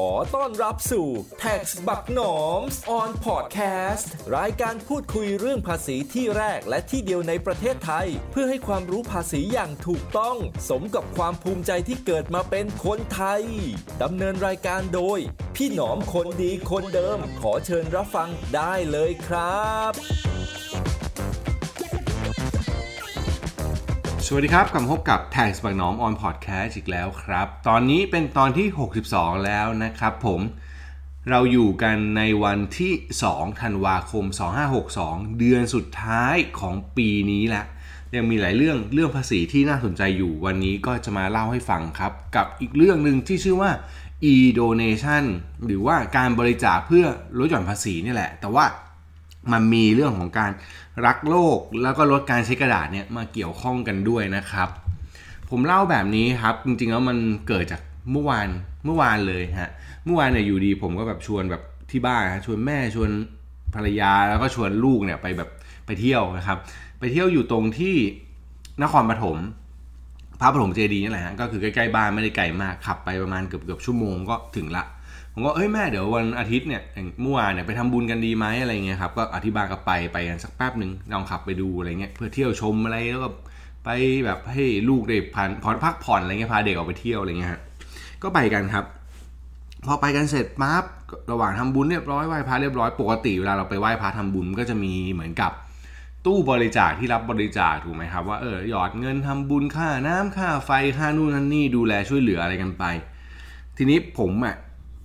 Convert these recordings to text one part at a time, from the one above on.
ขอต้อนรับสู่ Tax บักหนอม on podcast รายการพูดคุยเรื่องภาษีที่แรกและที่เดียวในประเทศไทย เพื่อให้ความรู้ภาษีอย่างถูกต้อง สมกับความภูมิใจที่เกิดมาเป็นคนไทยดำเนินรายการโดย พี่หนอมคนดีคนเดิม ขอเชิญรับฟังได้เลยครับ สวัสดีครับกลับมาพบกับ Tax บักหนอม on podcast อีกแล้วครับ ตอนนี้เป็นตอนที่ 62 แล้วนะครับผม เราอยู่กันในวันที่ 2 ธันวาคม 2562 เดือนสุดท้ายของปีนี้แหละ ยังมีหลายเรื่องเรื่องภาษีที่น่าสนใจอยู่วันนี้ก็จะมาเล่าให้ฟังครับ กับอีกเรื่องหนึ่งที่ชื่อว่า e-donation หรือว่าการบริจาคเพื่อลดหย่อนภาษีนี่แหละ แต่ว่า มันมีเรื่องของการรักโลกแล้วก็ลดการใช้กระดาษเนี่ยมาเกี่ยวข้องกันด้วยนะครับ ผมเล่าแบบนี้ครับจริงๆแล้วมันเกิดจากเมื่อวานเมื่อวานเลยฮะเมื่อวานเนี่ยอยู่ดีผมก็แบบชวนแบบที่บ้านชวนแม่ชวนภรรยาแล้วก็ชวนลูกเนี่ยไปแบบไปเที่ยวนะครับ ไปเที่ยวอยู่ตรงที่นครปฐมพระปฐมเจดีย์นี่แหละฮะก็คือใกล้ๆบ้านไม่ได้ไกลมากขับไปประมาณเกือบเกือบชั่วโมงก็ถึงละ ผมก็เอ้ยแม่เดี๋ยววันอาทิตย์เนี่ยเมื่อวานเนี่ยไปทำบุญกันดีไหมอะไรเงี้ยครับก็อธิบายกับไปไปกันสักแป๊บหนึ่งลองขับไปดูอะไรเงี้ยเพื่อเที่ยวชมอะไรแล้วก็ไปแบบให้ลูกได้ผ่านผ่อนพักผ่อนอะไรเงี้ยพาเด็กออกไปเที่ยวอะไรเงี้ยก็ไปกันครับ พอไปกันเสร็จปั๊บระหว่างทำบุญเรียบร้อยไหว้พระเรียบร้อยปกติเวลาเราไปไหว้พระทำบุญก็จะมีเหมือนกับตู้บริจาคที่รับบริจาคถูกไหมครับว่าเออหยอดเงินทำบุญค่าน้ำค่าไฟค่านู่นนั่นนี่ดูแลช่วยเหลืออะไรกันไป ทีนี้ผมอะ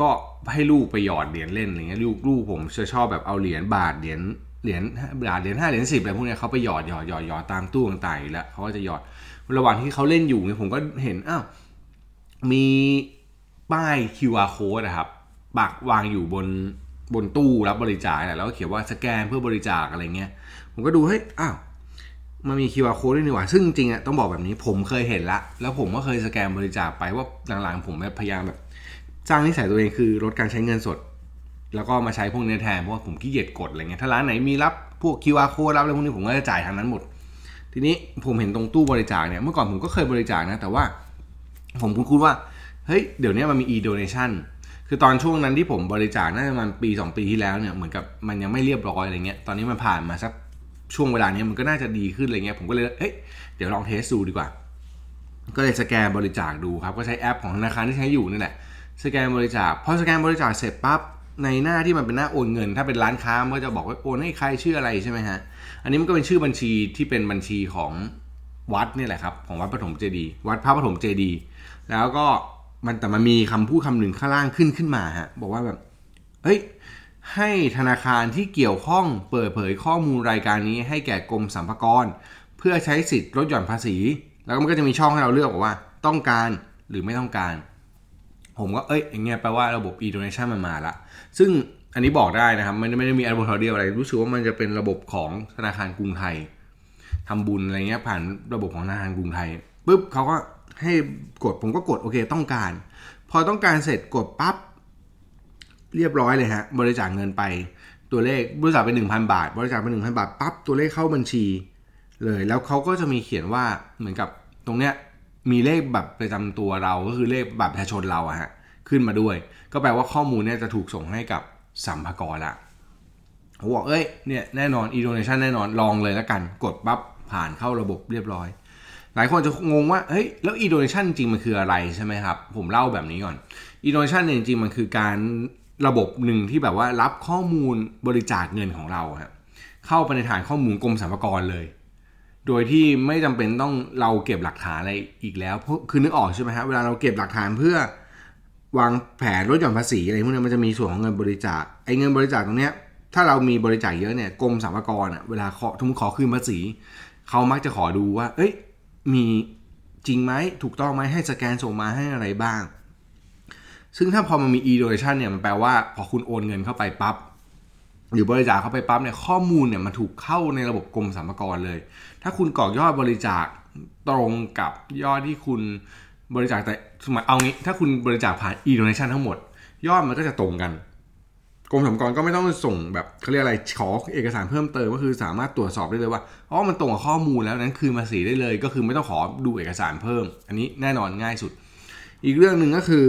ก็ให้ลูกไปหยอดเหรียญเล่นอะไรเงี้ยลูกลูกผมจะชอบแบบเอาเหรียญบาทเหรียญเหรียญบาทเหรียญห้าเหรียญสิบอะไรพวกเนี้ยเขาไปหยอดหยอดหยอดหยอดตามตู้ต่างๆอยู่แล้วเขาก็จะหยอดระหว่างที่เขาเล่นอยู่เนี่ยผมก็เห็นอ้าวมีป้าย QR code นะครับปักวางอยู่บนบนตู้รับบริจาคแหละแล้วก็เขียนว่าสแกนเพื่อบริจาคอะไรเงี้ย ผมก็ดูเฮ้ยอ้าวมันมี QR code ด้วยนี่หว่า ซึ่งจริงอะต้องบอกแบบนี้ผมเคยเห็นละ แล้วผมก็เคยสแกนบริจาคไปว่าหลังๆผมพยายามแบบ สร้างนิสัยตัวเองคือลดการใช้เงินสด แล้วก็มาใช้พวกนี้แทนเพราะว่าผมขี้เกียจกดอะไรเงี้ยถ้าร้านไหนมีรับพวก QR code รับอะไรพวกนี้ผมก็จะจ่ายทางนั้นหมด ทีนี้ผมเห็นตรงตู้บริจาคเนี่ยเมื่อก่อนผมก็เคยบริจาคนะ แต่ว่า ผมคุ้นๆว่าเฮ้ยเดี๋ยวนี้มันมี e-donation คือตอนช่วงนั้นที่ผมบริจาคน่าจะมาณปี 2 ปีที่แล้วเนี่ยเหมือนกับมันยังไม่เรียบร้อยอะไรเงี้ยตอนนี้มันผ่านมาสักช่วงเวลานี้มันก็น่าจะดีขึ้นอะไรเงี้ยผมก็เลยเอ้ยเดี๋ยวลองเทสดูดีกว่า ก็เลยสแกนบริจาคดูครับ ก็ใช้แอปของธนาคารที่ใช้อยู่นี่แหละ สแกนบริจาคพอสแกนบริจาคเสร็จปั๊บในหน้าที่มันเป็นหน้าโอนเงิน ถ้าเป็นร้านค้ามันก็จะบอกว่าโอนให้ใครชื่ออะไรใช่ไหมฮะอันนี้มันก็เป็นชื่อบัญชีที่เป็นบัญชีของวัดนี่แหละครับของวัดปฐมเจดีวัดพระปฐมเจดีแล้วก็มันแต่มันมีคำพูดคำหนึ่งข้างล่างขึ้นขึ้นมาฮะบอกว่าแบบเฮ้ยให้ธนาคารที่เกี่ยวข้องเปิดเผยข้อมูลรายการนี้ให้แก่กรมสรรพากร เพื่อใช้สิทธิ์ลดหย่อนภาษี แล้วมันก็จะมีช่องให้เราเลือกบอกว่า ต้องการหรือไม่ต้องการ ผมก็เอ้ยอย่างเงี้ยแปลว่าระบบ e-donation มันมาละซึ่งอันนี้บอกได้นะครับมันไม่ได้มีอัลบั้มเดียวอะไรรู้สึกว่ามันจะเป็นระบบของธนาคารกรุงไทยทำบุญอะไรเงี้ยผ่านระบบของธนาคารกรุงไทยปุ๊บเขาก็ให้กดผมก็กดโอเคต้องการ พอต้องการเสร็จกดปั๊บเรียบร้อยเลยฮะบริจาคเงินไปตัวเลขบริจาคไป1,000 บาท บริจาคไป1,000 บาทปั๊บตัวเลขเข้าบัญชีเลยแล้วเขาก็จะมีเขียนว่าเหมือนกับตรงเนี้ย มีเลขแบบประจำตัวเราก็คือเลขบัตรประชาชนเราอะฮะขึ้นมาด้วย ก็แปลว่าข้อมูลเนี่ยจะถูกส่งให้กับสัมภากรละผมบอกเอ้ยเนี่ยแน่นอน e-donation แน่นอนลองเลยแล้วกัน กดปั๊บผ่านเข้าระบบเรียบร้อย หลายคนจะงงว่าเฮ้ยแล้ว e-donation จริงมันคืออะไรใช่ไหมครับ ผมเล่าแบบนี้ก่อน e-donation เนี่ยจริงๆมันคือการระบบหนึ่งที่แบบว่ารับข้อมูลบริจาคเงินของเราครับเข้าไปในฐานข้อมูลกรมสรรพากรเลย โดยที่ไม่จำเป็นต้องเราเก็บหลักฐานอะไรอีกแล้วเพราะคือนึกออกใช่ไหมฮะเวลาเราเก็บหลักฐานเพื่อวางแผนลดหย่อนภาษีอะไรพวกนี้มันจะมีส่วนของเงินบริจาคไอ้เงินบริจาคตรงเนี้ยถ้าเรามีบริจาคเยอะเนี่ยกรมสรรพากรอะเวลาขอทุกขอคืนภาษีเขามักจะขอดูว่า เอ้ยมีจริงไหมถูกต้องไหมให้สแกนส่งมาให้อะไรบ้าง ซึ่งถ้าพอมันมี e-donation เนี่ยมันแปลว่าพอคุณโอนเงินเข้าไปปั๊บ หรือบริจาคเข้าไปปั๊บเนี่ยข้อมูลเนี่ยมันถูกเข้าในระบบกรมสรรพากรเลย ถ้าคุณกรอกยอดบริจาคตรงกับยอดที่คุณบริจาคแต่สมัยเอางี้ ถ้าคุณบริจาคผ่าน e-donation ทั้งหมด ยอดมันก็จะตรงกันกรมสรรพากรก็ไม่ต้องส่งแบบเขาเรียกอะไรขอเอกสารเพิ่มเติมก็คือสามารถตรวจสอบได้เลยว่าอ๋อมันตรงกับข้อมูลแล้วนั้นคืนภาษีได้เลย ก็คือไม่ต้องขอดูเอกสารเพิ่ม อันนี้แน่นอนง่ายสุด อีกเรื่องหนึ่งก็คือ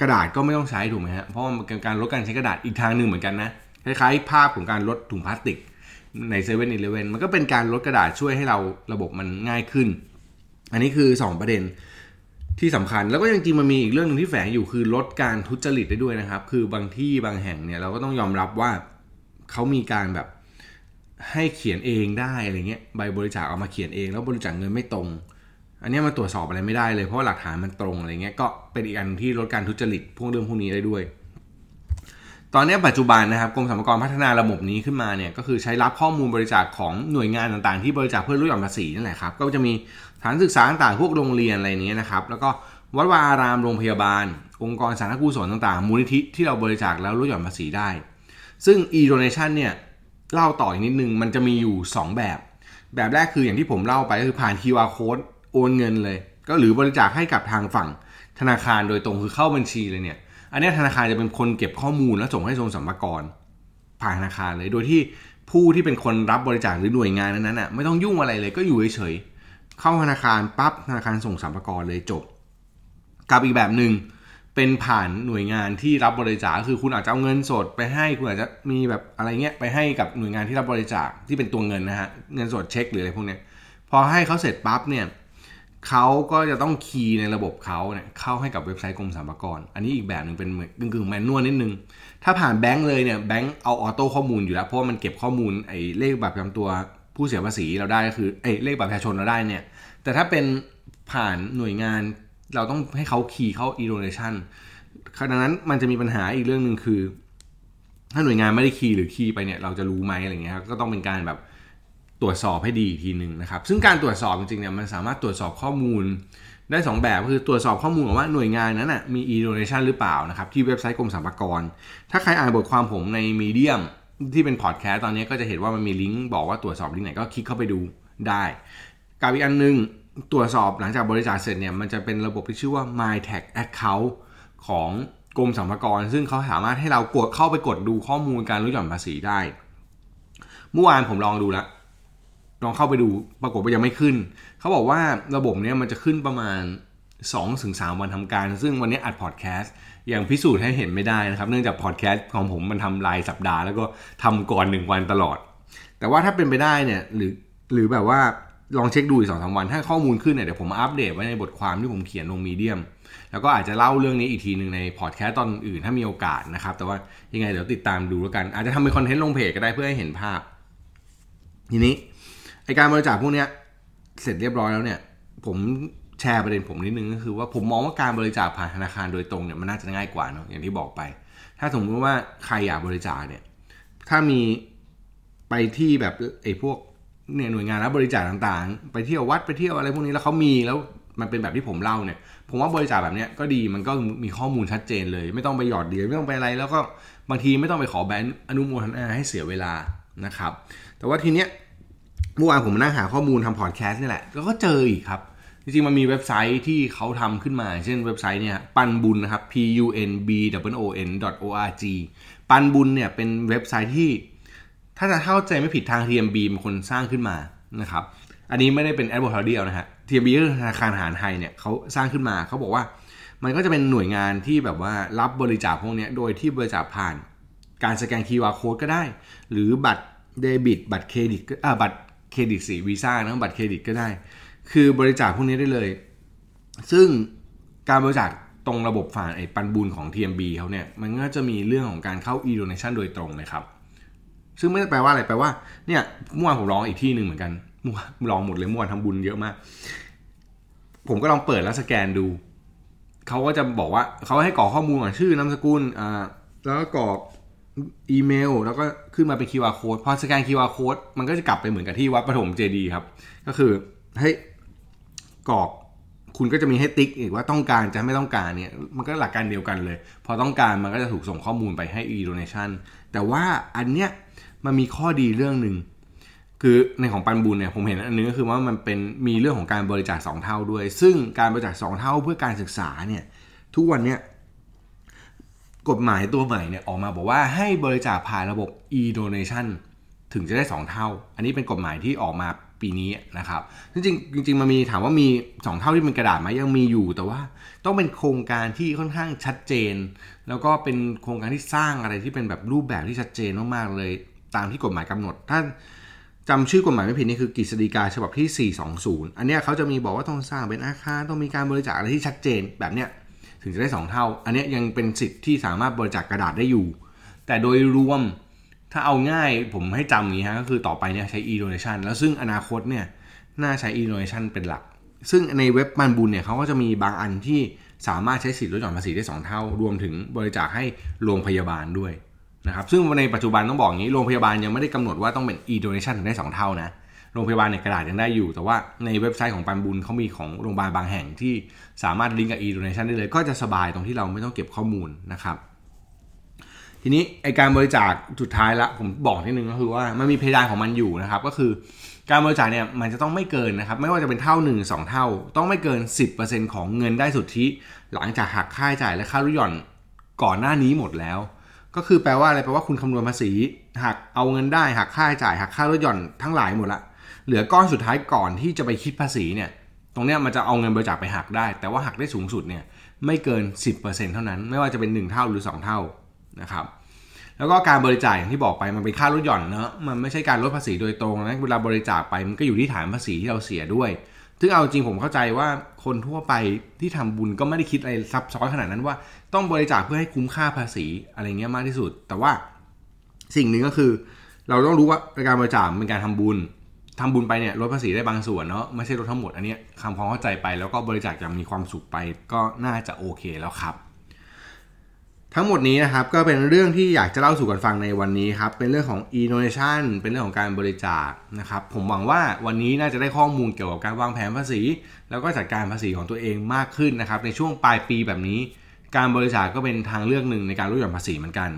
กระดาษก็ไม่ต้องใช้ถูกไหมฮะเพราะมันเป็นการลดการใช้กระดาษอีกทางหนึ่งเหมือนกันนะ คล้ายๆภาพของการลดถุงพลาสติกในเซเว่นอีเลเวนมันก็เป็นการลดกระดาษช่วยให้เราระบบมันง่ายขึ้น อันนี้คือ 2 ประเด็นที่สำคัญแล้วก็ยังจริงมันมีอีกเรื่องหนึงที่แฝงอยู่คือลดการทุจริตได้ด้วยนะครับ คือบางที่บางแห่งเนี่ยเราก็ต้องยอมรับว่าเขามีการแบบให้เขียนเองได้อะไรเงี้ยใบบริจาคเอามาเขียนเอง แล้วบริจาคเงินไม่ตรง อันนี้มันตรวจสอบอะไรไม่ได้เลยเพราะหลักฐานมันตรงอะไรเงี้ยก็เป็นอีกอันที่ลดการทุจริตพวกเรื่องพวกนี้ได้ด้วย ตอนนี้ปัจจุบันนะครับกรมสรรพากรพัฒนาระบบนี้ขึ้นมาเนี่ยก็คือใช้รับข้อมูลบริจาคของหน่วยงานต่างๆ ที่บริจาคเพื่อลดหย่อนภาษีนั่นแหละครับก็จะมีสถานศึกษาต่างๆพวกโรงเรียนอะไรนี้นะครับแล้วก็วัดวาอารามโรงพยาบาล องค์กรสาธารณกุศลต่างๆ มูลนิธิที่เราบริจาคแล้วลดหย่อนภาษีได้ ซึ่ง e-donation เนี่ยเล่าต่ออีกนิดนึงมันจะมีอยู่ 2 แบบ แบบแรกคืออย่างที่ผมเล่าไปก็คือผ่าน QR code โอนเงินเลย ก็หรือบริจาคให้กับทางฝั่งธนาคารโดยตรงคือเข้าบัญชีเลยเนี่ย อันนี้ธนาคารจะเป็นคนเก็บข้อมูลแล้วส่งให้กรมสรรพากรผ่านธนาคารเลย โดยที่ผู้ที่เป็นคนรับบริจาคหรือหน่วยงานนั้นๆน่ะไม่ต้องยุ่งอะไรเลยก็อยู่เฉยๆเข้าธนาคารปั๊บธนาคารส่งสรรพากรเลยจบ กับอีกแบบหนึ่งเป็นผ่านหน่วยงานที่รับบริจาคคือคุณอาจจะเอาเงินสดไปให้คุณอาจจะมีแบบอะไรเงี้ยไปให้กับหน่วยงานที่รับบริจาคที่เป็นตัวเงินนะฮะเงินสดเช็คหรืออะไรพวกเนี้ยพอให้เขาเสร็จปั๊บเนี่ย เขาก็จะต้องคีย์ในระบบเขาเนี่ยเข้าให้กับเว็บไซต์กรมสรรพากร อันนี้อีกแบบหนึ่งเป็นเหมือนกึ่งแมนนวลนิดนึง ถ้าผ่านแบงก์เลยเนี่ยแบงก์เอาออโต้ข้อมูลอยู่แล้ว เพราะว่ามันเก็บข้อมูลไอ้เลขบัตรประจำตัวผู้เสียภาษีเราได้ก็คือไอ้เลขบัตรประชาชนเราได้เนี่ย แต่ถ้าเป็นผ่านหน่วยงานเราต้องให้เขาคีย์เข้า e-donation ดังนั้นมันจะมีปัญหาอีกเรื่องหนึ่งคือ ถ้าหน่วยงานไม่ได้คีย์หรือคีย์ไปเนี่ยเราจะรู้ไหมอะไรเงี้ยก็ต้องเป็นการแบบ ตรวจสอบให้ดีอีกทีหนึ่งนะครับ ซึ่งการตรวจสอบจริงๆเนี่ยมันสามารถตรวจสอบข้อมูลได้ 2 แบบคือตรวจสอบข้อมูลว่าหน่วยงานนั้นนะมี e-donation หรือเปล่านะครับที่เว็บไซต์กรมสรรพากร ถ้าใครอ่านบทความผมในมีเดียมที่เป็นพอดแคสต์ตอนนี้ก็จะเห็นว่ามันมีลิงก์บอกว่าตรวจสอบที่ไหนก็คลิกเข้าไปดูได้กับอีกอันนึงตรวจสอบหลังจากบริจาคเสร็จเนี่ยมันจะเป็นระบบที่ชื่อว่า My Tag Account ของกรมสรรพากร ซึ่งเขาสามารถให้เรากดเข้าไปกดดูข้อมูลการลดหย่อนภาษีได้ เมื่อวานผมลองดูแล้ว ลองเข้าไปดูปรากฏว่ายังไม่ขึ้น เขาบอกว่าระบบเนี้ยมันจะขึ้นประมาณ2-3วันทำการ ซึ่งวันนี้อัดพอดแคสต์ยังพิสูจน์ให้เห็นไม่ได้นะครับ เนื่องจากพอดแคสต์ของผมมันทำรายสัปดาห์แล้วก็ทำก่อน 1 วันตลอด แต่ว่าถ้าเป็นไปได้เนี่ยหรือหรือแบบว่าลองเช็คดูอีกสองสามวัน ถ้าข้อมูลขึ้นเนี่ยเดี๋ยวผมอัปเดตไว้ในบทความที่ผมเขียนลงมีเดียม แล้วก็อาจจะเล่าเรื่องนี้อีกทีหนึ่งในพอดแคสต์ตอนอื่นถ้ามีโอกาสนะครับ แต่ว่ายังไงเดี๋ยวติดตามดูแล้วกัน อาจจะทำเป็นคอนเทนต์ลงเพจก็ได้เพื่อให้เห็นภาพ ทีนี้ ไอการบริจาคพวกเนี้ยเสร็จเรียบร้อยแล้วเนี่ย ผมแชร์ประเด็นผมนิดนึงก็คือว่าผมมองว่าการบริจาคผ่านธนาคารโดยตรงเนี่ยมันน่าจะง่ายกว่าเนาะอย่างที่บอกไป ถ้าสมมติว่าใครอยากบริจาคเนี่ย ถ้ามีไปที่แบบไอ้พวกเนี่ยหน่วยงานรับบริจาคต่างๆ ไปเที่ยววัดไปเที่ยวอะไรพวกนี้แล้วเขามีแล้วมันเป็นแบบที่ผมเล่าเนี่ย ผมว่าบริจาคแบบเนี้ยก็ดีมันก็มีข้อมูลชัดเจนเลย ไม่ต้องไปหยอดเดียวไม่ต้องไปอะไร แล้วก็บางทีไม่ต้องไปขอแบนอนุโมทนาให้เสียเวลานะครับ แต่ว่าทีเนี้ย เมื่อวานผมมานั่งหาข้อมูลทำพอดแคสต์นี่แหละ แล้วก็เจออีกครับ จริงๆ มันมีเว็บไซต์ที่เขาทำขึ้นมา เช่นเว็บไซต์เนี่ยปันบุญนะครับ p u n b o n o r g ปันบุญเนี่ยเป็นเว็บไซต์ที่ถ้าจะเข้าใจไม่ผิดทาง TMB เป็นคนสร้างขึ้นมานะครับ อันนี้ไม่ได้เป็น advertorial นะฮะ TMB คือธนาคารอาหารไทยเนี่ยเขาสร้างขึ้นมาเขาบอกว่า มันก็จะเป็นหน่วยงานที่แบบว่ารับบริจาคพวกนี้โดยที่บริจาคผ่าน การสแกน QR code ก็ได้ หรือบัตรเดบิต บัตรเครดิตอ่าบัตร รดิตสีวีซ่านะบัตรเครดิตก็ได้ คือบริจาคพวกนี้ได้เลย ซึ่งการบริจาคตรงระบบผ่านไอ้ปันบุญของ TMB เขาเนี่ยมันก็จะมีเรื่องของการเข้า e-donation โดยตรงเลยครับ ซึ่งไม่ได้แปลว่าอะไรแปลว่าเนี่ยเมื่อวานผมลองอีกที่หนึ่งเหมือนกันมื่อวลองหมดเลยเมื่อวานทำบุญเยอะมาก ผมก็ลองเปิดแล้วสแกนดู เขาก็จะบอกว่าเขาให้กรอกข้อมูลก่อนชื่อนามสกุลอ่าแล้วก็กรอก อีเมล แล้วก็ขึ้นมาเป็น QR code พอสแกน QR code มันก็จะกลับไปเหมือนกับที่วัดปฐมเจดีย์ครับ ก็คือให้กรอกคุณก็จะมีให้ติ๊กอีกว่าต้องการจะไม่ต้องการเนี่ยมันก็หลักการเดียวกันเลย พอต้องการมันก็จะถูกส่งข้อมูลไปให้ e-donation แต่ว่าอันเนี้ยมันมีข้อดีเรื่องหนึ่งคือในของปันบุญเนี่ยผมเห็นอันนึงก็คือว่ามันเป็นมีเรื่องของการบริจาค2เท่าด้วย ซึ่งการบริจาค2เท่าเพื่อการศึกษาเนี่ยทุกวันเนี่ย กฎหมายตัวใหม่เนี่ยออกมาบอกว่าให้บริจาคผ่านระบบ e-donation ถึงจะได้ 2 เท่า อันนี้เป็นกฎหมายที่ออกมาปีนี้นะครับ จริงๆจริงมันมีถามว่ามี 2 เท่าที่เป็นกระดาษไหมยังมีอยู่ แต่ว่าต้องเป็นโครงการที่ค่อนข้างชัดเจน แล้วก็เป็นโครงการที่สร้างอะไรที่เป็นแบบรูปแบบที่ชัดเจนมากๆเลย ตามที่กฎหมายกำหนด ถ้าจำชื่อกฎหมายไม่ผิดนี่คือกฤษฎีกาฉบับที่ 420 อันเนี้ยเขาจะมีบอกว่าต้องสร้างเป็นอาคารต้องมีการบริจาคอะไรที่ชัดเจนแบบเนี้ย ถึงจะได้ 2 เท่า อันนี้ยังเป็นสิทธิ์ที่สามารถบริจาคกระดาษได้อยู่ แต่โดยรวมถ้าเอาง่ายผมให้จำอย่างนี้ฮะก็คือต่อไปเนี่ยใช้ e-donation แล้วซึ่งอนาคตเนี่ยน่าใช้ e-donation เป็นหลัก ซึ่งในเว็บมันบุญเนี่ยเขาก็จะมีบางอันที่สามารถใช้สิทธิ์ลดหย่อนภาษีได้ 2 เท่า รวมถึงบริจาคให้โรงพยาบาลด้วยนะครับซึ่งในปัจจุบันต้องบอกงี้โรงพยาบาลยังไม่ได้กำหนดว่าต้องเป็น e-donation ถึงได้ 2 เท่านะ รงพยาบาลเนี่ยกระดาษยังได้อยู่ แต่ว่าในเว็บไซต์ของปันบุญเขามีของโรงพยาบาลบางแห่งที่สามารถลิงก์กับ e-donation ได้เลย ก็จะสบายตรงที่เราไม่ต้องเก็บข้อมูลนะครับ ทีนี้ไอการบริจาคสุดท้ายละผมบอกนิดนึงก็คือว่ามันมีเพดานของมันอยู่นะครับ ก็คือการบริจาคเนี่ยมันจะต้องไม่เกินนะครับ ไม่ว่าจะเป็นเท่า 1 2 เท่า ต้องไม่เกิน 10%ของเงินได้สุทธิ หลังจากหักค่าใช้จ่ายและค่ารุหย่อนก่อนหน้านี้หมดแล้ว ก็คือแปลว่าอะไรแปลว่าคุณคำนวณภาษีหักเอาเงินได้หักค่าใช้จ่ายหักค่าลดหย่อนทั้งหลายหมดละ เหลือก้อนสุดท้ายก่อนที่จะไปคิดภาษีเนี่ยตรงเนี้ยมันจะเอาเงินบริจาคไปหักได้ แต่ว่าหักได้สูงสุดเนี่ยไม่เกิน 10%เท่านั้น ไม่ว่าจะเป็น 1 เท่าหรือ 2 เท่านะครับแล้วก็การบริจาคอย่างที่บอกไปมันเป็นค่าลดหย่อนเนอะมันไม่ใช่การลดภาษีโดยตรงนะเวลาบริจาคไปมันก็อยู่ที่ฐานภาษีที่เราเสียด้วย ซึ่งเอาจริงผมเข้าใจว่าคนทั่วไปที่ทำบุญก็ไม่ได้คิดอะไรซับซ้อนขนาดนั้นว่า ต้องบริจาคเพื่อให้คุ้มค่าภาษีอะไรเงี้ยมากที่สุด แต่ว่าสิ่งหนึ่งก็คือ เราต้องรู้ว่าการบริจาคเป็นการทำบุญ ทำบุญไปเนี่ยลดภาษีได้บางส่วนเนาะไม่ใช่ลดทั้งหมดอันนี้คำความเข้าใจไปแล้วก็บริจาคอย่างมีความสุขไปก็น่าจะโอเคแล้วครับ ทั้งหมดนี้นะครับก็เป็นเรื่องที่อยากจะเล่าสู่กันฟังในวันนี้ครับเป็นเรื่องของ e-donation เป็นเรื่องของการบริจาคนะครับผมหวังว่าวันนี้น่าจะได้ข้อมูลเกี่ยวกับการวางแผนภาษี แล้วก็จัดการภาษีของตัวเองมากขึ้นนะครับในช่วงปลายปีแบบนี้ การบริจาคก็เป็นทางเลือกหนึ่งในการลดหย่อนภาษีเหมือนกัน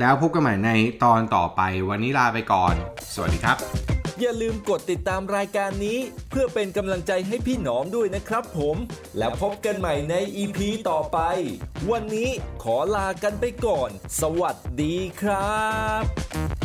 แล้วพบกันใหม่ในตอนต่อไปวันนี้ลาไปก่อน สวัสดีครับ อย่าลืมกดติดตามรายการนี้ เพื่อเป็นกำลังใจให้พี่หนอมด้วยนะครับผม แล้วพบกันใหม่ใน EP ต่อไป วันนี้ขอลากันไปก่อน สวัสดีครับ